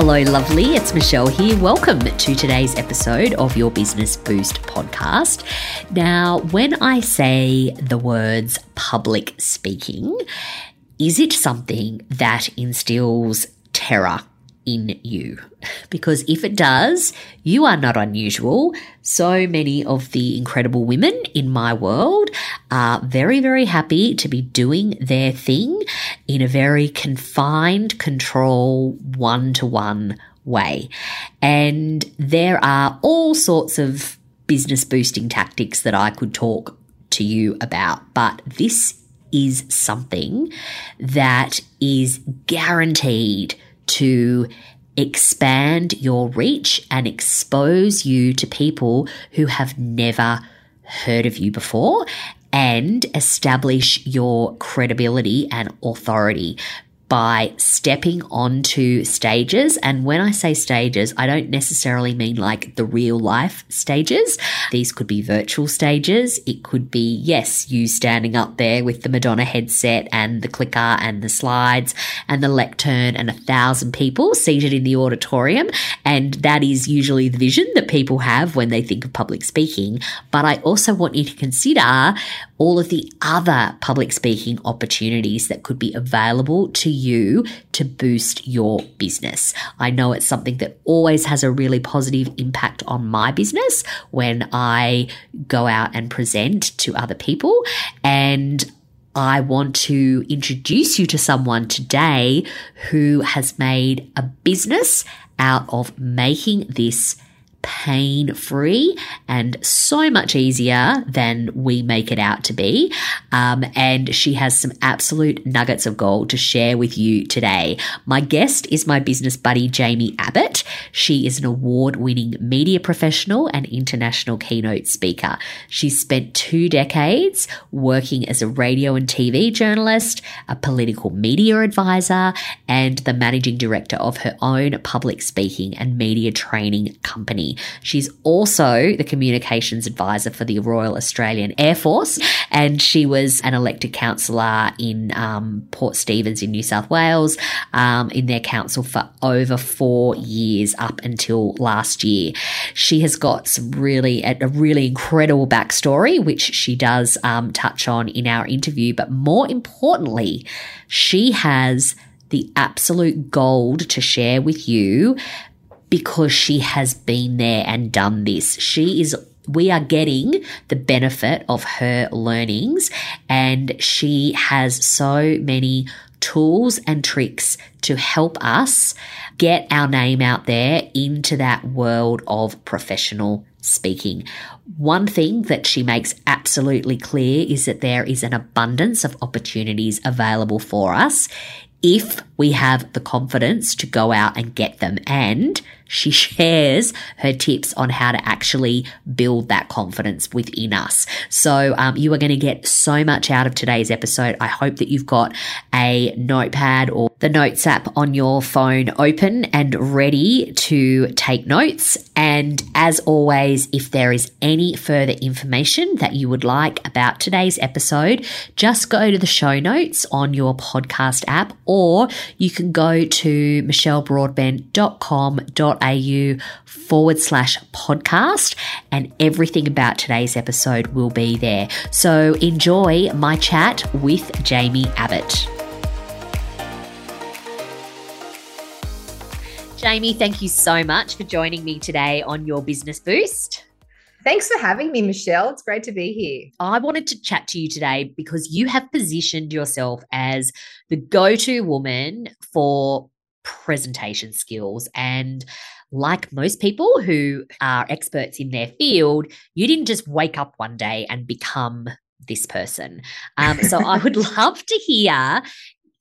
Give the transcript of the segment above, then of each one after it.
Hello, lovely. It's Michelle here. Welcome to today's episode of your Business Boost podcast. Now, when I say the words public speaking, is it something that instills terror in you. Because if it does, you are not unusual. So many of the incredible women in my world are very, very happy to be doing their thing in a very confined, control, one to one way. And there are all sorts of business boosting tactics that I could talk to you about, but this is something that is guaranteed to expand your reach and expose you to people who have never heard of you before and establish your credibility and authority by stepping onto stages. And when I say stages, I don't necessarily mean like the real life stages. These could be virtual stages. It could be, yes, you standing up there with the Madonna headset and the clicker and the slides and the lectern and a thousand people seated in the auditorium. And that is usually the vision that people have when they think of public speaking. But I also want you to consider all of the other public speaking opportunities that could be available to you to boost your business. I know it's something that always has a really positive impact on my business when I go out and present to other people. And I want to introduce you to someone today who has made a business out of making this pain free and so much easier than we make it out to be. Um, and she has some absolute nuggets of gold to share with you today. My guest is my business buddy, Jamie Abbott. She is an award winning media professional and international keynote speaker. She's spent two decades working as a radio and TV journalist, a political media advisor, and the managing director of her own public speaking and media training company. She's also the communications advisor for the Royal Australian Air Force, and she was an elected councillor in um, Port Stephens in New South Wales um, in their council for over four years up until last year. She has got some really a, a really incredible backstory, which she does um, touch on in our interview. But more importantly, she has the absolute gold to share with you because she has been there and done this. She is we are getting the benefit of her learnings and she has so many tools and tricks to help us get our name out there into that world of professional speaking. One thing that she makes absolutely clear is that there is an abundance of opportunities available for us if we have the confidence to go out and get them. And she shares her tips on how to actually build that confidence within us. So um, you are going to get so much out of today's episode. I hope that you've got a notepad or the notes app on your phone open and ready to take notes. And as always, if there is any further information that you would like about today's episode, just go to the show notes on your podcast app or you can go to michellebroadbent.com.au forward slash podcast and everything about today's episode will be there. So enjoy my chat with Jamie Abbott. Jamie, thank you so much for joining me today on your Business Boost. Thanks for having me, Michelle. It's great to be here. I wanted to chat to you today because you have positioned yourself as the go to woman for presentation skills. And like most people who are experts in their field, you didn't just wake up one day and become this person. Um, so I would love to hear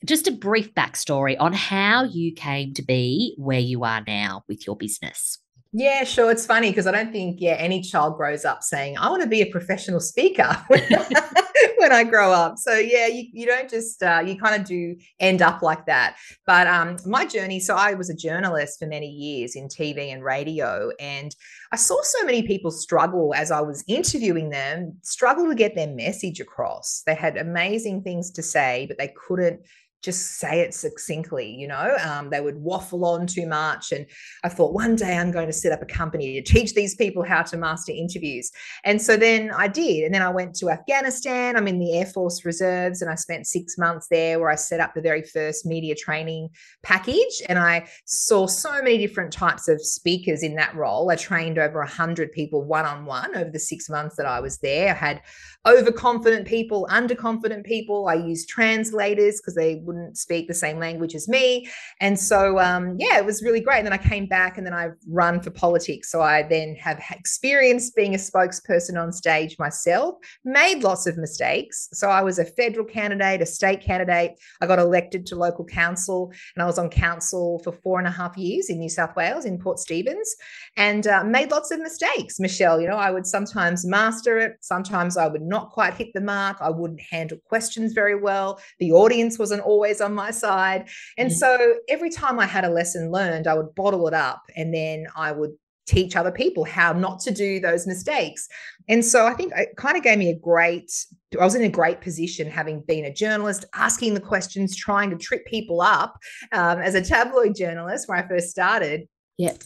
just a brief backstory on how you came to be where you are now with your business. Yeah, sure. It's funny because I don't think, yeah, any child grows up saying, I want to be a professional speaker when I grow up. So, yeah, you, you don't just, uh, you kind of do end up like that. But um, my journey, so I was a journalist for many years in TV and radio. And I saw so many people struggle as I was interviewing them, struggle to get their message across. They had amazing things to say, but they couldn't just say it succinctly, you know, um, they would waffle on too much. And I thought one day I'm going to set up a company to teach these people how to master interviews. And so then I did. And then I went to Afghanistan. I'm in the Air Force Reserves and I spent six months there where I set up the very first media training package. And I saw so many different types of speakers in that role. I trained over 100 people one on one over the six months that I was there. I had overconfident people, underconfident people. I used translators because they wouldn't speak the same language as me. And so, um, yeah, it was really great. And then I came back and then I've run for politics. So I then have experience being a spokesperson on stage myself, made lots of mistakes. So I was a federal candidate, a state candidate. I got elected to local council and I was on council for four and a half years in New South Wales, in Port Stephens, and uh, made lots of mistakes, Michelle. You know, I would sometimes master it, sometimes I would not quite hit the mark. I wouldn't handle questions very well. The audience wasn't always on my side. And mm-hmm. so every time I had a lesson learned, I would bottle it up and then I would teach other people how not to do those mistakes. And so I think it kind of gave me a great, I was in a great position having been a journalist, asking the questions, trying to trip people up um, as a tabloid journalist when I first started. Yep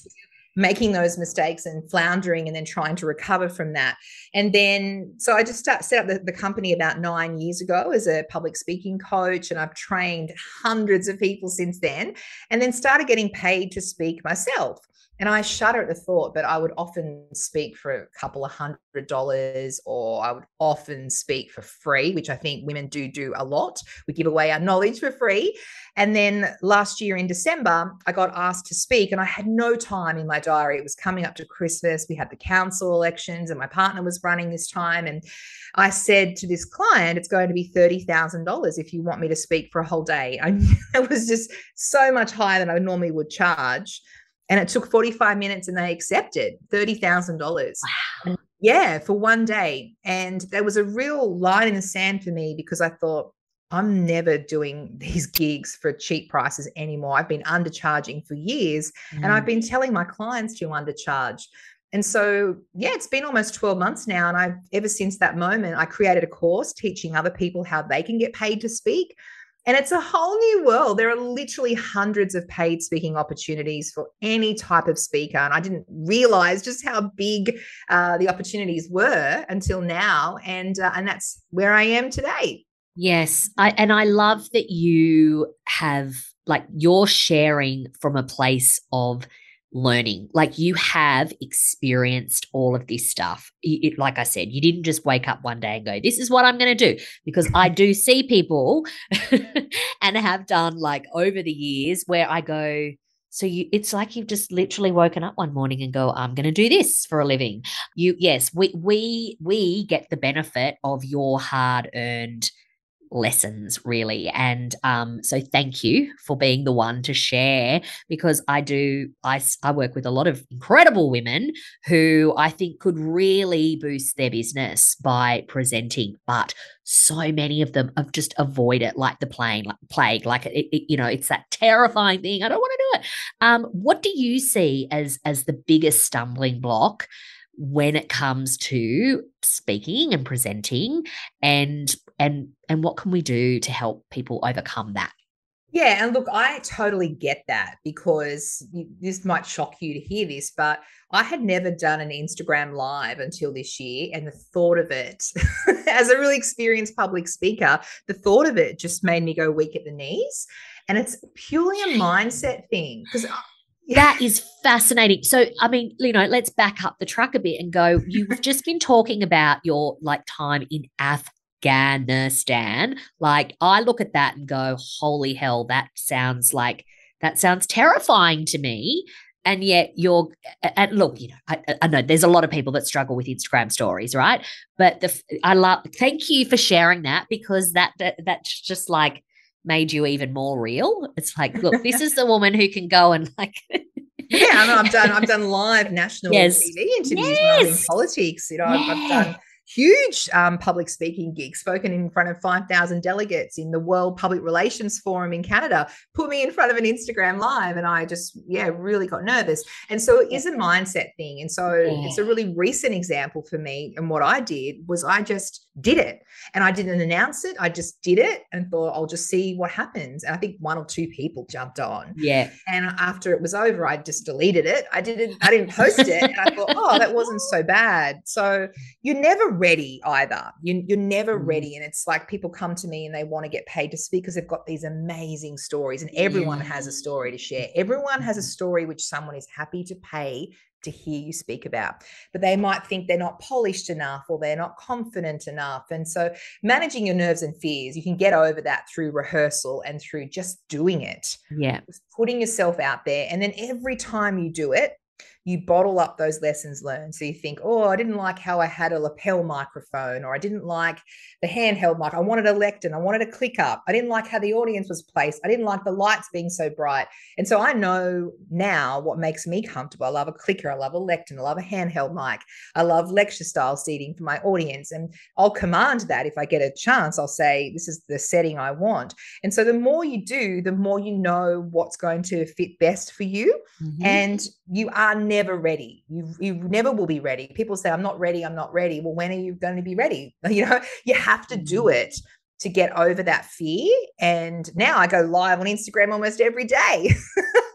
making those mistakes and floundering and then trying to recover from that. And then, so I just start, set up the, the company about nine years ago as a public speaking coach, and I've trained hundreds of people since then, and then started getting paid to speak myself. And I shudder at the thought, but I would often speak for a couple of hundred dollars, or I would often speak for free, which I think women do do a lot. We give away our knowledge for free. And then last year in December, I got asked to speak, and I had no time in my diary. It was coming up to Christmas. We had the council elections, and my partner was running this time. And I said to this client, it's going to be $30,000 if you want me to speak for a whole day. I, it was just so much higher than I normally would charge. And it took 45 minutes and they accepted $30,000. Wow. Yeah, for one day. And there was a real line in the sand for me because I thought, I'm never doing these gigs for cheap prices anymore. I've been undercharging for years mm. and I've mm. been telling my clients to undercharge. And so, yeah, it's been almost 12 months now. And I've ever since that moment, I created a course teaching other people how they can get paid to speak. And it's a whole new world. There are literally hundreds of paid speaking opportunities for any type of speaker. And I didn't realize just how big uh, the opportunities were until now. And, uh, and that's where I am today. Yes. I, and I love that you have, like, you're sharing from a place of learning. Like you have experienced all of this stuff. It, like I said, you didn't just wake up one day and go, This is what I'm going to do. Because I do see people and have done like over the years where I go, so you it's like you've just literally woken up one morning and go, I'm gonna do this for a living. You yes, we we we get the benefit of your hard earned lessons really. And um, so thank you for being the one to share because i do I, I work with a lot of incredible women who i think could really boost their business by presenting but so many of them have just avoid it like the plague like plague like it, it, you know it's that terrifying thing i don't want to do it. Um, what do you see as as the biggest stumbling block when it comes to speaking and presenting? And and and what can we do to help people overcome that yeah and look i totally get that because this might shock you to hear this but i had never done an instagram live until this year and the thought of it as a really experienced public speaker the thought of it just made me go weak at the knees and it's purely a mindset thing because that is fascinating. So, I mean, you know, let's back up the truck a bit and go. You've just been talking about your like time in Afghanistan. Like, I look at that and go, holy hell, that sounds like that sounds terrifying to me. And yet, you're and look, you know, I, I know there's a lot of people that struggle with Instagram stories, right? But the I love. Thank you for sharing that because that, that that's just like made you even more real. It's like, look, this is the woman who can go and like yeah, I know I've done I've done live national yes. TV interviews yes. in politics. You know, yeah. I've, I've, done huge um, public speaking gig, spoken in front of 5,000 delegates in the World Public Relations Forum in Canada, put me in front of an Instagram live. And I just, yeah, really got nervous. And so it is a mindset thing. And so yeah. it's a really recent example for me. And what I did was I just did it and I didn't announce it. I just did it and thought, I'll just see what happens. And I think one or two people jumped on. Yeah. And after it was over, I just deleted it. I didn't, I didn't post it. And I thought, oh, that wasn't so bad. So you're never ready either. You, you're never mm. ready. And it's like people come to me and they want to get paid to speak because they've got these amazing stories and everyone yeah. has a story to share. Everyone has a story which someone is happy to pay to hear you speak about. But they might think they're not polished enough or they're not confident enough. And so managing your nerves and fears you can get over that through rehearsal and through just doing it. Yeah. Putting yourself out there. And then every time you do it you bottle up those lessons learned. So you think, oh, I didn't like how I had a lapel microphone, or I didn't like the handheld mic. I wanted a lectern. I wanted a click up. I didn't like how the audience was placed. I didn't like the lights being so bright. And so I know now what makes me comfortable. I love a clicker. I love a lectern. I love a handheld mic. I love lecture style seating for my audience. And I'll command that if I get a chance. I'll say, this is the setting I want. And so the more you do, the more you know what's going to fit best for you. Mm-hmm. And you are never ready. You you never will be ready. People say, I'm not ready, I'm not ready. Well, when are you going to be ready? You know, you have to do mm-hmm. it to get over that fear. And now I go live on Instagram almost every day.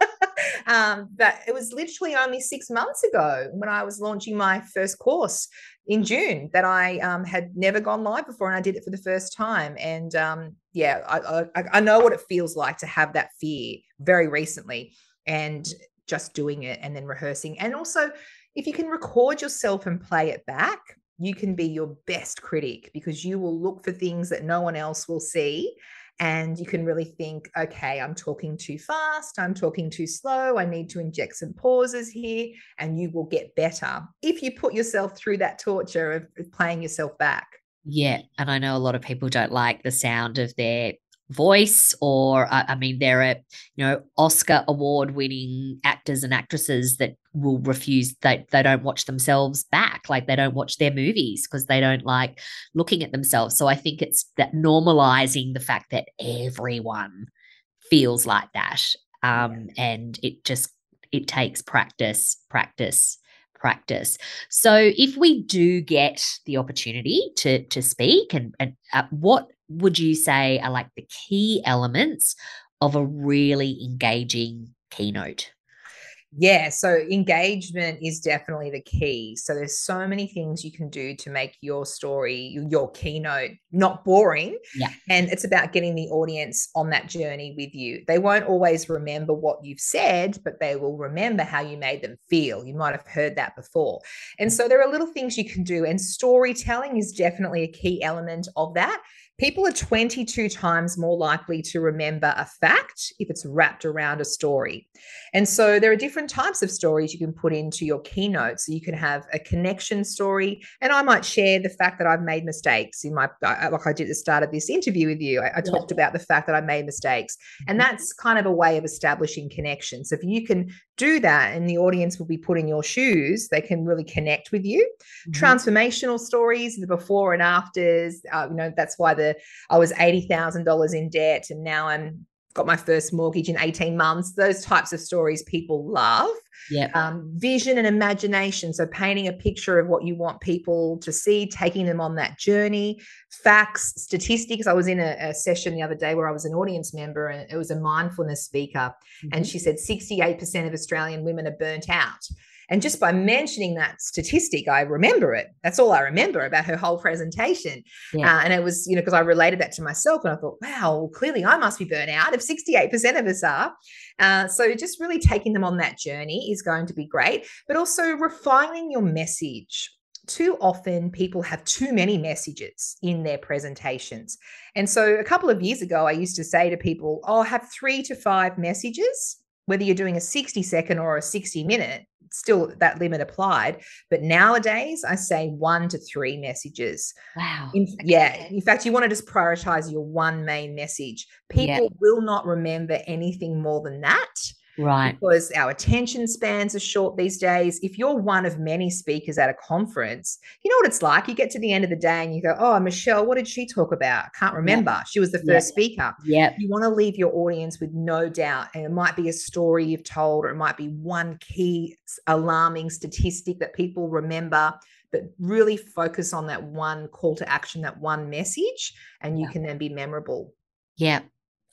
um, but it was literally only six months ago when I was launching my first course in June that I um, had never gone live before, and I did it for the first time. And um, yeah, I, I, I know what it feels like to have that fear very recently. And just doing it and then rehearsing. And also, if you can record yourself and play it back, you can be your best critic because you will look for things that no one else will see. And you can really think, okay, I'm talking too fast. I'm talking too slow. I need to inject some pauses here. And you will get better if you put yourself through that torture of playing yourself back. Yeah. And I know a lot of people don't like the sound of their voice or uh, i mean there are you know oscar award winning actors and actresses that will refuse they, they don't watch themselves back. Like they don't watch their movies because they don't like looking at themselves. So i think it's that normalizing the fact that everyone feels like that um and it just it takes practice practice practice. So if we do get the opportunity to to speak and, and uh, what would you say are like the key elements of a really engaging keynote? Yeah, so engagement is definitely the key. So there's so many things you can do to make your story, your keynote not boring. Yeah. And it's about getting the audience on that journey with you. They won't always remember what you've said, but they will remember how you made them feel. You might have heard that before. And mm. so there are little things you can do and storytelling is definitely a key element of that people are 22 times more likely to remember a fact if it's wrapped around a story. And so there are different types of stories you can put into your keynote. So you can have a connection story, and I might share the fact that I've made mistakes in my, like I did at the start of this interview with you. I, I yeah. talked about the fact that I made mistakes, and mm-hmm. that's kind of a way of establishing connection. So if you can do that and the audience will be put in your shoes, they can really connect with you. Mm-hmm. Transformational stories, the before and afters, uh, you know, that's why the I was $80,000 in debt and now I'm got my first mortgage in 18 months. Those types of stories people love. Yeah. Um, vision and imagination. So painting a picture of what you want people to see, taking them on that journey, facts, statistics. I was in a, a session the other day where I was an audience member and it was a mindfulness speaker. Mm-hmm. And she said 68% of Australian women are burnt out. And just by mentioning that statistic, I remember it. That's all I remember about her whole presentation. Yeah. Uh, and it was, you know, because I related that to myself and I thought, wow, well, clearly I must be burnt out if 68% of us are. Uh, so just really taking them on that journey is going to be great, but also refining your message too often people have too many messages in their presentations. And so a couple of years ago, I used to say to people, oh, have three to five messages, whether you're doing a 60 second or a 60 minute still that limit applied. But nowadays, I say one to three messages. Wow. In, okay. Yeah. In fact, you want to just prioritize your one main message. People yeah. will not remember anything more than that. Right. Because our attention spans are short these days. If you're one of many speakers at a conference, you know what it's like. You get to the end of the day and you go, Oh, Michelle, what did she talk about? I can't remember. Yep. She was the first yep. speaker. Yeah. You want to leave your audience with no doubt. And it might be a story you've told, or it might be one key alarming statistic that people remember but really focus on that one call to action, that one message, and you can then be memorable. Yeah.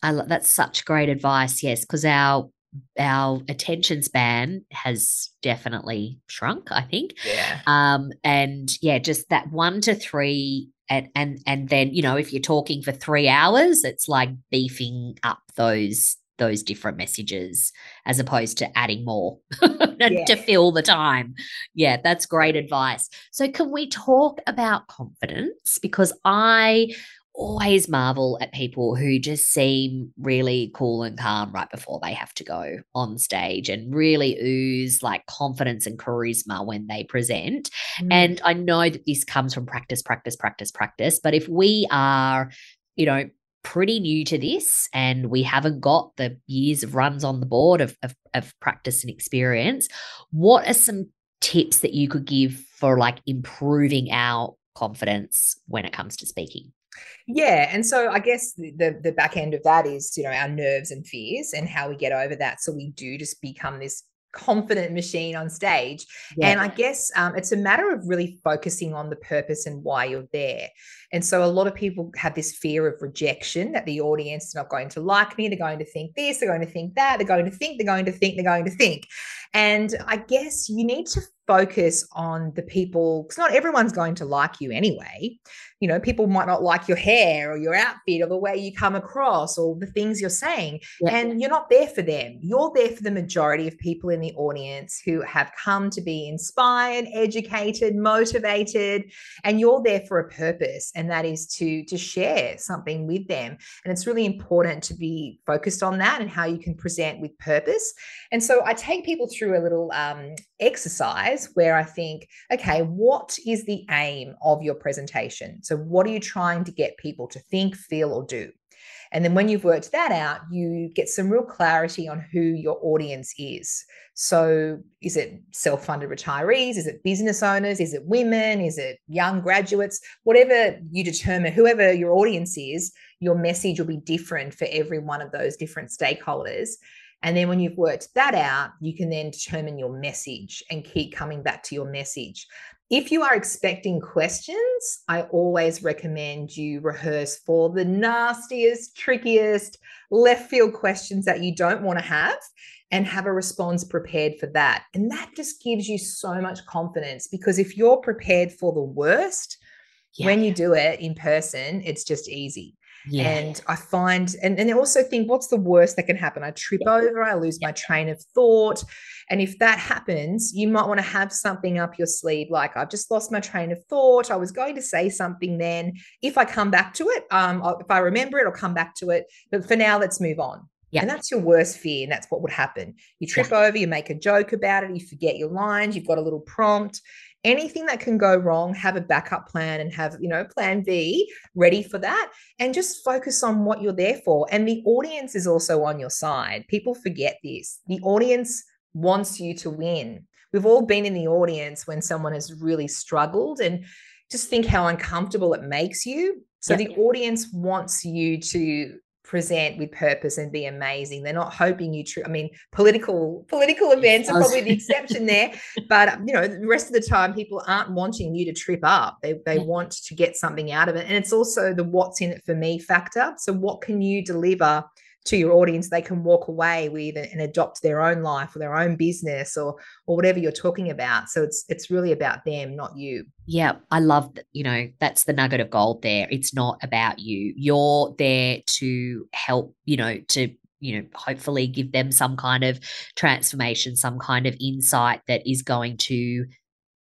I lo- that's such great advice. Yes, because our our attention span has definitely shrunk i think. Yeah. Um and yeah just that one to three and and and then you know if you're talking for three hours it's like beefing up those those different messages as opposed to adding more yeah. to fill the time. Yeah that's great advice. So can we talk about confidence? Because i always marvel at people who just seem really cool and calm right before they have to go on stage and really ooze like confidence and charisma when they present. Mm. And I know that this comes from practice, practice, practice, practice. But if we are, you know, pretty new to this and we haven't got the years of runs on the board of, of, of practice and experience, what are some tips that you could give for like improving our confidence when it comes to speaking? Yeah, and so I guess the the back end of that is you know our nerves and fears and how we get over that, so we do just become this confident machine on stage. Yeah. And I guess um, it's a matter of really focusing on the purpose and why you're there. And so a lot of people have this fear of rejection that the audience is not going to like me. They're going to think this, they're going to think that, they're going to think, they're going to think, they're going to think. And I guess you need to focus on the people because not everyone's going to like you anyway. You know people might not like your hair or your outfit or the way you come across or the things you're saying yeah. and you're not there for them. You're there for the majority of people in the audience who have come to be inspired educated motivated and you're there for a purpose and that is to to share something with them. And it's really important to be focused on that and how you can present with purpose. And so i take people through a little um, exercise where I think, okay, what is the aim of your presentation? So, what are you trying to get people to think, feel, or do? And then when you've worked that out, you get some real clarity on who your audience is. So, is it self funded retirees? Is it business owners? Is it women? Is it young graduates? Whatever you determine, whoever your audience is, your message will be different for every one of those different stakeholders. And then when you've worked that out, you can then determine your message and keep coming back to your message. If you are expecting questions, I always recommend you rehearse for the nastiest, trickiest, left field questions that you don't want to have and have a response prepared for that. And that just gives you so much confidence because if you're prepared for the worst, yeah. when you do it in person, it's just easy. Yeah. And I find, and, and I also think, what's the worst that can happen? I trip yeah. over, I lose yeah. my train of thought. And if that happens, you might want to have something up your sleeve, like I've just lost my train of thought. I was going to say something then. If I come back to it, um, if I remember it, I'll come back to it. But for now, let's move on. Yeah. And that's your worst fear. And that's what would happen. You trip yeah. over, you make a joke about it, you forget your lines, you've got a little prompt, anything that can go wrong have a backup plan and have you know plan b ready for that and just focus on what you're there for. And the audience is also on your side. People forget this. The audience wants you to win. We've all been in the audience when someone has really struggled and just think how uncomfortable it makes you. So the audience wants you to present with purpose and be amazing. They're not hoping you. Tr- I mean, political political events are probably the exception there, but um, you know, the rest of the time, people aren't wanting you to trip up. They they yeah. want to get something out of it, and it's also the what's in it for me factor. So, what can you deliver to your audience they can walk away with and adopt their own life or their own business or or whatever you're talking about. So it's it's really about them not you. Yeah i love that you know that's the nugget of gold there. It's not about you. You're there to help you know to you know hopefully give them some kind of transformation some kind of insight that is going to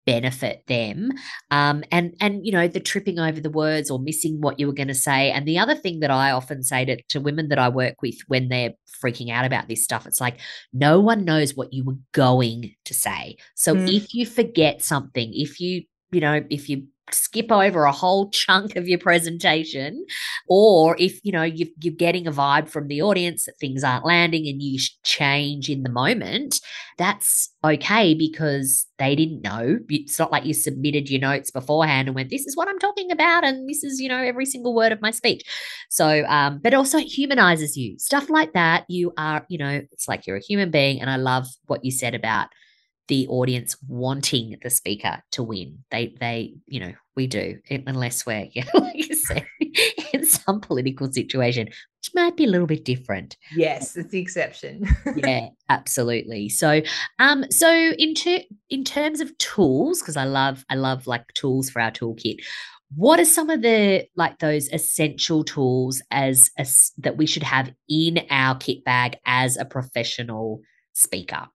benefit them. Um, and and you know the tripping over the words or missing what you were going to say. And the other thing that i often say to, to women that i work with when they're freaking out about this stuff it's like no one knows what you were going to say. So mm. if you forget something if you you know if you skip over a whole chunk of your presentation or if you know you are getting a vibe from the audience that things aren't landing and you change in the moment that's okay because they didn't know. It's not like you submitted your notes beforehand and went this is what i'm talking about and this is you know every single word of my speech. So um but also it humanizes you. Stuff like that you are you know it's like you're a human being and i love what you said about the audience wanting the speaker to win. They, they, you know, we do, unless we're, yeah, like you said, in some political situation, which might be a little bit different. Yes, it's the exception. yeah, absolutely. So, um, so in ter- in terms of tools, because I love, I love like tools for our toolkit. What are some of the like those essential tools as, as that we should have in our kit bag as a professional speaker?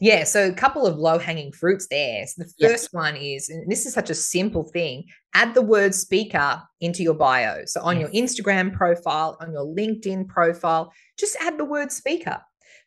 Yeah, so a couple of low hanging fruits there. So the first one is, and this is such a simple thing, add the word speaker into your bio. So on yes. your Instagram profile, on your LinkedIn profile, just add the word speaker.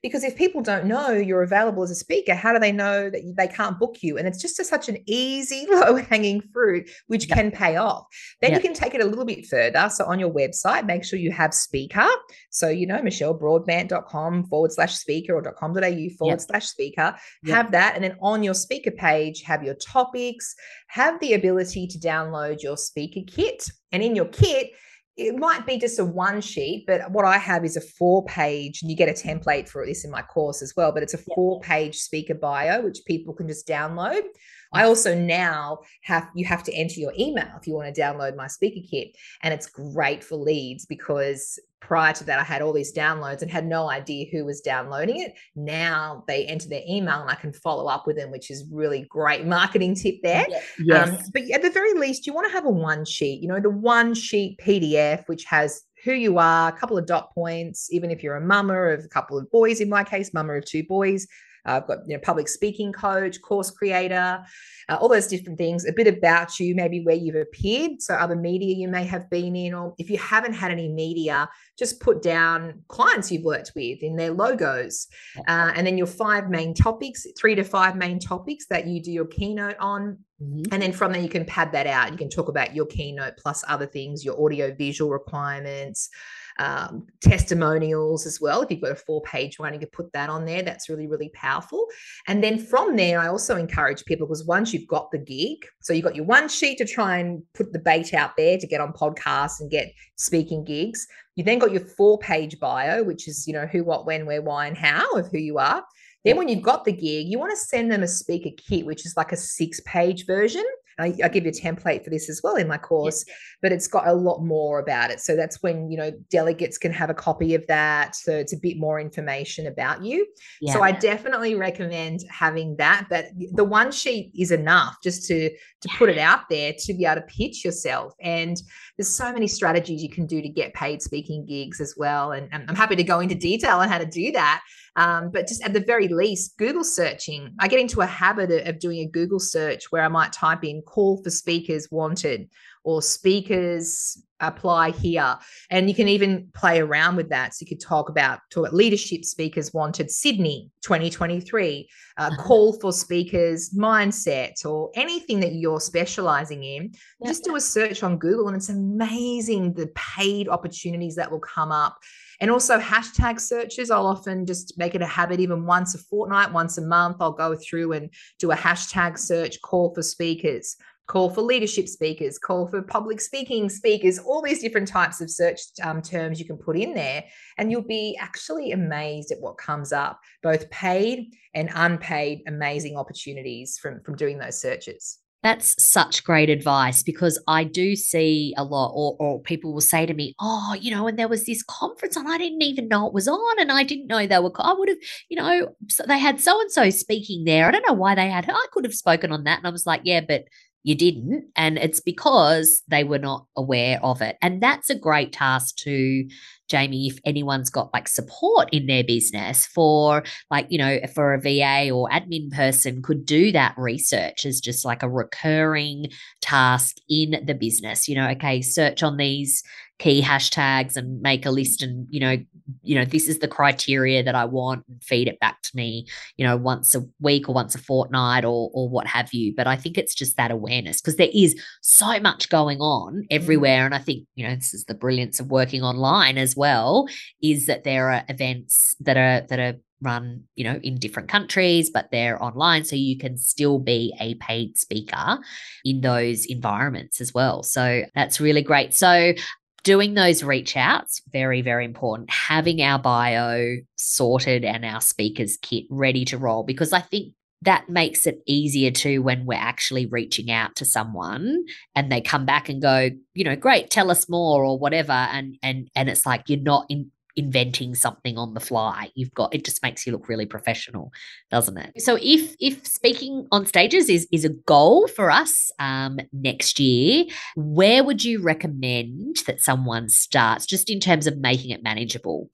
Because if people don't know you're available as a speaker, how do they know that they can't book you? And it's just a, such an easy, low hanging fruit, which yep. can pay off. Then yep. you can take it a little bit further. So on your website, make sure you have speaker. So, you know, michellebroadbent.com forward slash speaker or .com.au forward yep. slash speaker, have that. And then on your speaker page, have your topics, have the ability to download your speaker kit. And in your kit, it might be just a one sheet, but what I have is a four page, and you get a template for this in my course as well, but it's a four page speaker bio, which people can just download. I also now have you have to enter your email if you want to download my speaker kit. And it's great for leads because prior to that, I had all these downloads and had no idea who was downloading it. Now they enter their email and I can follow up with them, which is really great marketing tip there. Yes. Um, but at the very least, you want to have a one sheet, you know, the one sheet PDF, which has who you are, a couple of dot points, even if you're a mama of a couple of boys, in my case, mama of two boys, I've got you know public speaking coach, course creator, uh, all those different things. A bit about you, maybe where you've appeared, so other media you may have been in, or if you haven't had any media, just put down clients you've worked with in their logos, uh, and then your five main topics, three to five main topics that you do your keynote on. Mm-hmm. And then from there, you can pad that out. You can talk about your keynote plus other things, your audio visual requirements, um, testimonials as well. If you've got a four page one, you can put that on there. That's really, really powerful. And then from there, I also encourage people because once you've got the gig, so you've got your one sheet to try and put the bait out there to get on podcasts and get speaking gigs. You then got your four page bio, which is, you know, who, what, when, where, why, and how of who you are. Then, when you've got the gig, you want to send them a speaker kit, which is like a six page version. I, I, give you a template for this as well in my course, yes. but it's got a lot more about it. So that's when, you know, delegates can have a copy of that. So it's a bit more information about you. Yeah. So I definitely recommend having that. But the one sheet is enough just to to put it out there to be able to pitch yourself. And there's so many strategies you can do to get paid speaking gigs as well. And I'm happy to go into detail on how to do that. Um, but just at the very least, Google searching. I get into a habit of doing a Google search where I might type in call for speakers wanted or speakers apply here. And you can even play around with that. So you could talk about talk about leadership speakers wanted Sydney 2023, uh, uh-huh. call for speakers mindset or anything that you're specializing in. Just do a search on Google and it's amazing the paid opportunities that will come up and also hashtag searches. I'll often just make it a habit, even once a fortnight, once a month, I'll go through and do a hashtag search call for speakers, call for leadership speakers, call for public speaking speakers, all these different types of search um, terms you can put in there. And you'll be actually amazed at what comes up, both paid and unpaid, amazing opportunities from, from doing those searches. That's such great advice because I do see a lot, or, or, people will say to me, Oh, you know, and there was this conference and I didn't even know it was on, and I didn't know they were, I would have, you know, so they had so and so speaking there. I don't know why they had her. I could have spoken on that. And I was like, Yeah, but you didn't. And it's because they were not aware of it. And that's a great task to Jamie, if anyone's got like support in their business for like, you know, for a VA or admin person could do that research as just like a recurring task in the business. You know, okay, search on these key hashtags and make a list and you know you know this is the criteria that i want and feed it back to me you know once a week or once a fortnight or or what have you. But i think it's just that awareness because there is so much going on mm. everywhere. And i think you know this is the brilliance of working online as well is that there are events that are that are run you know in different countries but they're online so you can still be a paid speaker in those environments as well. So that's really great. So doing those reach outs very very important. Having our bio sorted and our speakers kit ready to roll because i think that makes it easier too when we're actually reaching out to someone and they come back and go you know great tell us more or whatever. And and and it's like you're not in inventing something on the fly. You've got it just makes you look really professional, doesn't it? So if if speaking on stages is is a goal for us um, next year, where would you recommend that someone starts, just in terms of making it manageable?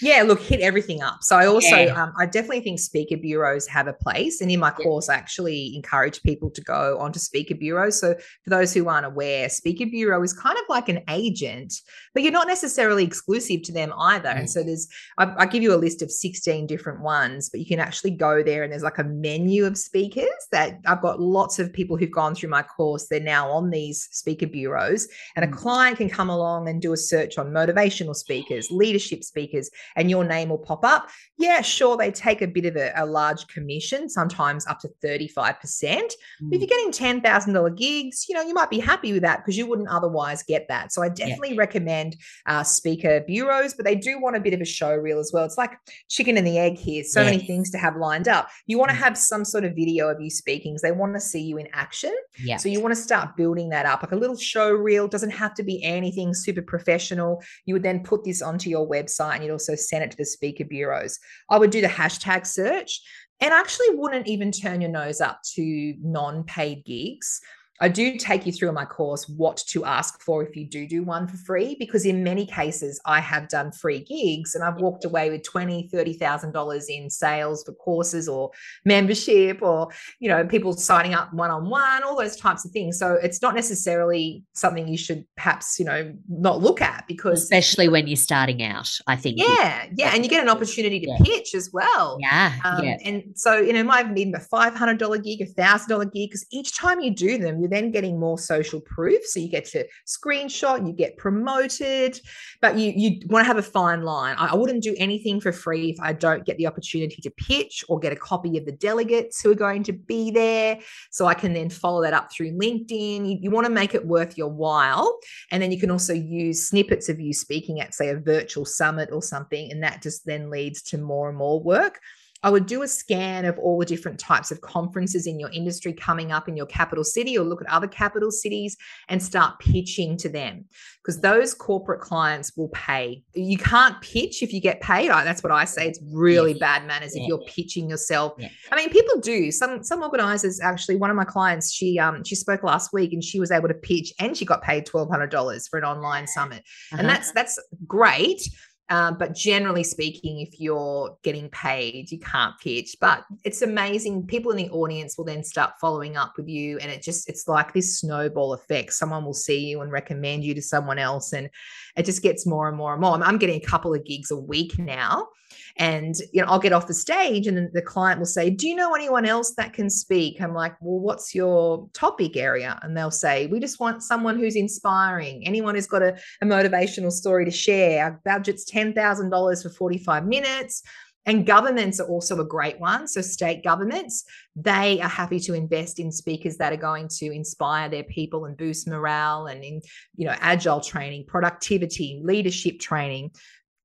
Yeah, look, hit everything up. So I also, yeah. um, I definitely think speaker bureaus have a place. And in my course, I actually encourage people to go onto speaker bureaus. So for those who aren't aware, speaker bureau is kind of like an agent, but you're not necessarily exclusive to them either. Mm. And so there's, I, I, give you a list of 16 different ones, but you can actually go there and there's like a menu of speakers that I've got lots of people who've gone through my course. They're now on these speaker bureaus, and a mm. client can come along and do a search on motivational speakers, leadership speakers and your name will pop up. Yeah, sure, they take a bit of a, a large commission, sometimes up to 35%. Mm. If you're mm. getting $10,000 gigs, you know, you might be happy with that because you wouldn't otherwise get that. So I definitely yeah. recommend uh, speaker bureaus, but they do want a bit of a show reel as well. It's like chicken and the egg here. So yes. many things to have lined up. You want to mm. have some sort of video of you speaking. They want to see you in action. Yeah. So you want to start building that up, like a little show reel. Doesn't have to be anything super professional. You would then put this onto your website and you'd also send it to the speaker bureaus. I would do the hashtag search and actually wouldn't even turn your nose up to non paid gigs. I do take you through in my course what to ask for if you do do one for free, because in many cases I have done free gigs and I've walked away with twenty, thirty thousand dollars in sales for courses or membership, or you know people signing up one on one, all those types of things. So it's not necessarily something you should perhaps you know not look at because especially when you're starting out, I think. Yeah, yeah, and you get an opportunity to yeah. pitch as well. Yeah, um, yeah. And so you know, it might be a five hundred dollar gig, a thousand dollar gig, because each time you do them you're then getting more social proof. So you get to screenshot, you get promoted, but you you want to have a fine line. I, I wouldn't do anything for free if I don't get the opportunity to pitch or get a copy of the delegates who are going to be there. So I can then follow that up through LinkedIn. You, you want to make it worth your while. And then you can also use snippets of you speaking at, say, a virtual summit or something. And that just then leads to more and more work. I would do a scan of all the different types of conferences in your industry coming up in your capital city or look at other capital cities and start pitching to them because those corporate clients will pay. You can't pitch if you get paid. That's what I say. It's really yeah. bad manners yeah. if you're pitching yourself. Yeah. I mean, people do. Some some organizers actually, one of my clients, she um she spoke last week and she was able to pitch and she got paid twelve hundred dollars for an online summit. Uh-huh. And that's that's great um, but generally speaking, if you're getting paid, you can't pitch. But it's amazing. People in the audience will then start following up with you. And it just, it's like this snowball effect. Someone will see you and recommend you to someone else. And it just gets more and more and more. I'm getting a couple of gigs a week now. And you know, I'll get off the stage and the client will say, Do you know anyone else that can speak? I'm like, Well, what's your topic area? And they'll say, We just want someone who's inspiring. Anyone who's got a, a motivational story to share. Our budget's $10,000 for 45 minutes. And governments are also a great one. So, state governments, they are happy to invest in speakers that are going to inspire their people and boost morale and in, you know, agile training, productivity, leadership training.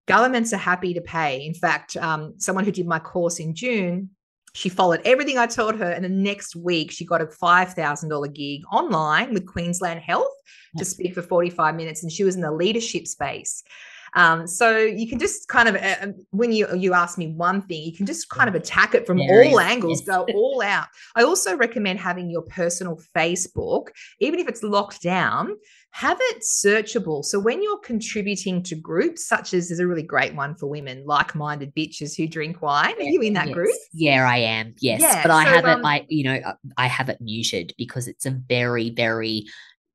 Governments are happy to pay. In fact, um, someone who did my course in June, she followed everything I told her. And the next week, she got a $5,000 gig online with Queensland Health to speak for 45 minutes. And she was in the leadership space. Um, so you can just kind of uh, um, when you you ask me one thing, you can just kind of attack it from Very, all angles, yes. go all out. I also recommend having your personal Facebook, even if it's locked down, have it searchable. So when you're contributing to groups, such as there's a really great one for women, like-minded bitches who drink wine. Are you in that Yes. group? Yeah, I am. Yes, Yeah, but I so, have it. um, I you know uh, I have it muted because it's a very very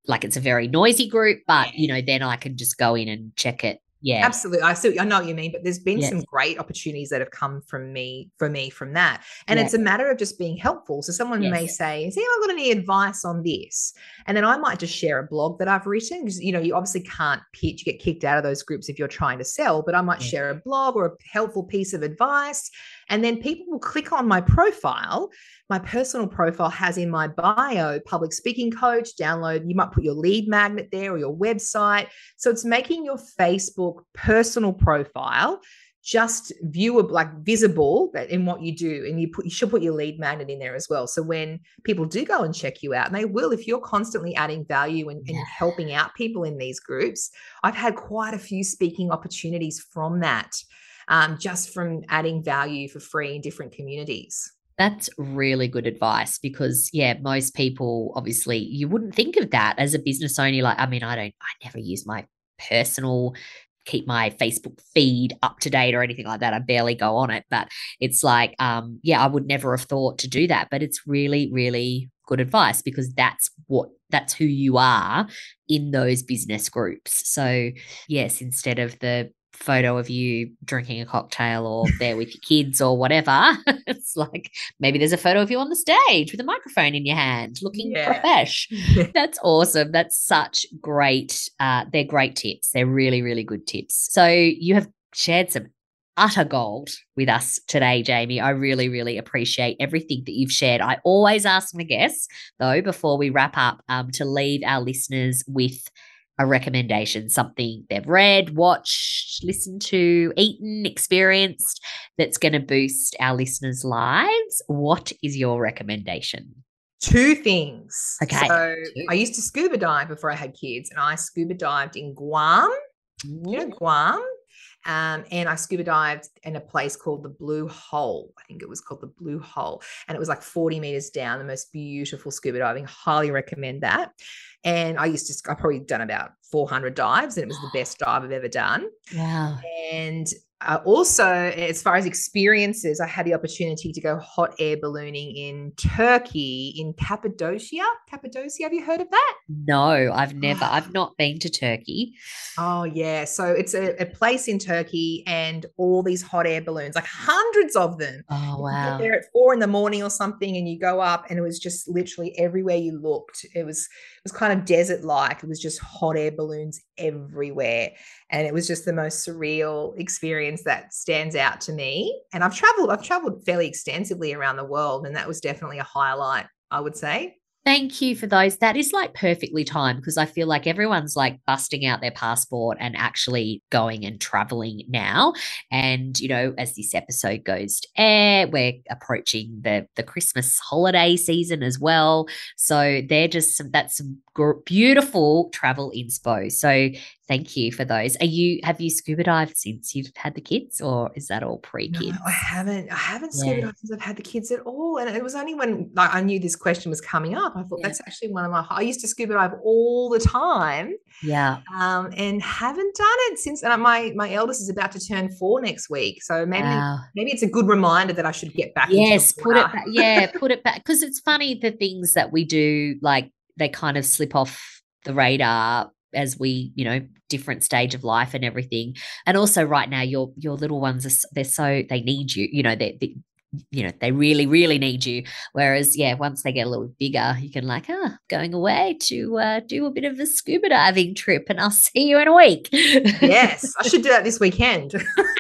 like it's a very noisy group. But you know then I can just go in and check it. Yeah, Absolutely. I see I know what you mean, but there's been Yes. some great opportunities that have come from me for me from that. And Yeah. it's a matter of just being helpful. So someone may Yes. say, Has anyone got any advice on this? And then I might just share a blog that I've written. Because you know, you obviously can't pitch, you get kicked out of those groups if you're trying to sell, but I might Yeah. share a blog or a helpful piece of advice. And then people will click on my profile. My personal profile has in my bio public speaking coach, download. You might put your lead magnet there or your website. So it's making your Facebook personal profile just viewable, like visible that in what you do. And you put you should put your lead magnet in there as well. So when people do go and check you out, and they will if you're constantly adding value and, and Yeah. helping out people in these groups. I've had quite a few speaking opportunities from that. Um, just from adding value for free in different communities. That's really good advice because, yeah, most people obviously you wouldn't think of that as a business owner. Like, I mean, I don't, I never use my personal, keep my Facebook feed up to date or anything like that. I barely go on it, but it's like, um, yeah, I would never have thought to do that. But it's really, really good advice because that's what, that's who you are in those business groups. So, yes, instead of the, photo of you drinking a cocktail or there with your kids or whatever. it's like maybe there's a photo of you on the stage with a microphone in your hand looking Yeah. profesh. That's awesome. That's such great. Uh, they're great tips. They're really, really good tips. So you have shared some utter gold with us today, Jamie. I really, really appreciate everything that you've shared. I always ask my guests, though, before we wrap up, um, to leave our listeners with a recommendation, something they've read, watched, listened to, eaten, experienced that's going to boost our listeners' lives. What is your recommendation? Two things. Okay, So two. I used to scuba dive before I had kids, and I scuba dived in Guam. You know Guam? Um, and I scuba dived in a place called the Blue Hole. I think it was called the Blue Hole. And it was like 40 meters down, the most beautiful scuba diving. Highly recommend that. And I used to, I probably done about 400 dives, and it was the best dive I've ever done. Wow. And uh, also, as far as experiences, I had the opportunity to go hot air ballooning in Turkey, in Cappadocia. Cappadocia, have you heard of that? No, I've never, I've not been to Turkey. Oh, yeah. So it's a, a place in Turkey and all these hot air balloons, like hundreds of them. Oh, wow. Get there at four in the morning or something, and you go up, and it was just literally everywhere you looked. It was it was kind of desert like. It was just hot air balloons everywhere, and it was just the most surreal experience that stands out to me. And I've traveled, I've traveled fairly extensively around the world, and that was definitely a highlight. I would say. Thank you for those. That is like perfectly timed because I feel like everyone's like busting out their passport and actually going and traveling now. And you know, as this episode goes to air, we're approaching the the Christmas holiday season as well. So they're just some that's some beautiful travel inspo. So thank you for those. Are you have you scuba dived since you've had the kids, or is that all pre No, kids? I haven't. I haven't scuba Yeah. dived since I've had the kids at all. And it was only when like, I knew this question was coming up. I thought Yeah. that's actually one of my. I used to scuba dive all the time, Yeah. um, and haven't done it since. And my my eldest is about to turn four next week, so maybe Wow. maybe it's a good reminder that I should get back. into Yes, put it back. Yeah, put it back. Because it's funny the things that we do, like they kind of slip off the radar as we, you know, different stage of life and everything. And also, right now, your your little ones are they're so they need you. You know, they. they you know they really really need you whereas yeah once they get a little bigger you can like ah going away to uh do a bit of a scuba diving trip and i'll see you in a week yes, I should do that this weekend.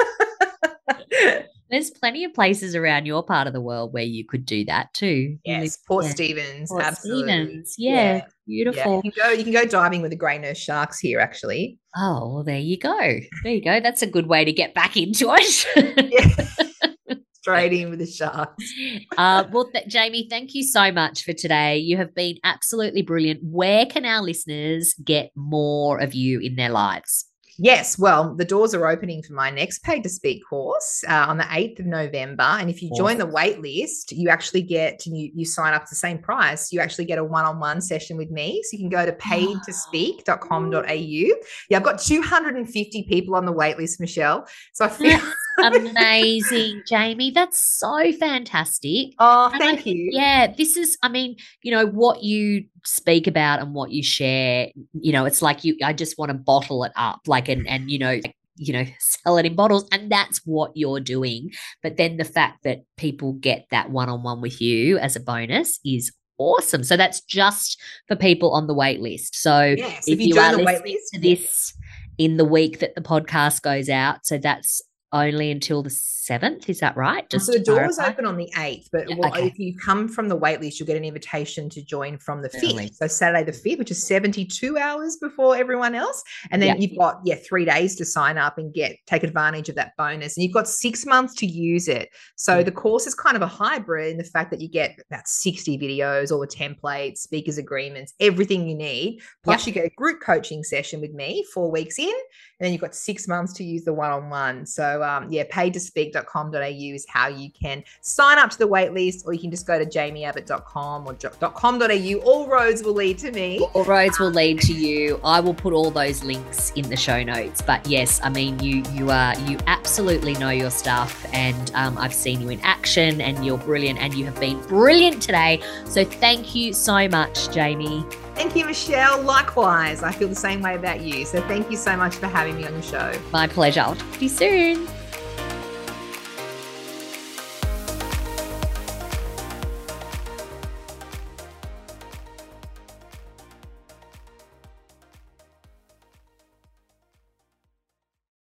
there's plenty of places around your part of the world where you could do that too yes, Port yeah. Stephens, Port absolutely. Stephens. Yeah, Yeah, Yeah, beautiful. you can go. You can go diving with the grey nurse sharks here. Actually, Oh, well, there you go. There you go. That's a good way to get back into it. yeah. straight in with the sharks. uh, well, th- Jamie, thank you so much for today. You have been absolutely brilliant. Where can our listeners get more of you in their lives? Yes, well, the doors are opening for my next paid to speak course uh, on the 8th of November. And if you awesome. join the wait list, you actually get, you, you sign up to the same price, you actually get a one on one session with me. So you can go to paidtospeak.com.au. Yeah, I've got 250 people on the wait list, Michelle. So I feel. Amazing, Jamie. That's so fantastic. Oh, thank I, you. Yeah, this is, I mean, you know, what you speak about and what you share, you know, it's like you, I just want to bottle it up, like, and, and, you know, you know, sell it in bottles. And that's what you're doing. But then the fact that people get that one on one with you as a bonus is awesome. So that's just for people on the wait list. So yes, if, if, you, you are listening to this in the week that the podcast goes out, so that's only until the 7th. Is that right? Just so the doors open on the 8th, but yeah, okay. if you come from the waitlist, you'll get an invitation to join from the 5th. Early. So Saturday the 5th, which is 72 hours before everyone else. And then you've got, yeah, three days to sign up and get take advantage of that bonus. And you've got six months to use it. So the course is kind of a hybrid in the fact that you get about 60 videos, all the templates, speakers agreements, everything you need. Plus, you get a group coaching session with me four weeks in. And then you've got six months to use the one-on-one. So um, yeah, paid to speak jamieabbott.com.au is how you can sign up to the waitlist, or you can just go to jamieabbott.com or .com.au. All roads will lead to me. All roads will lead to you. I will put all those links in the show notes. But yes, I mean you you are you absolutely know your stuff, and um, I've seen you in action, and you're brilliant, and you have been brilliant today. So thank you so much, Jamie. Thank you, Michelle. Likewise, I feel the same way about you. So thank you so much for having me on the show. My pleasure. I'll talk to you soon.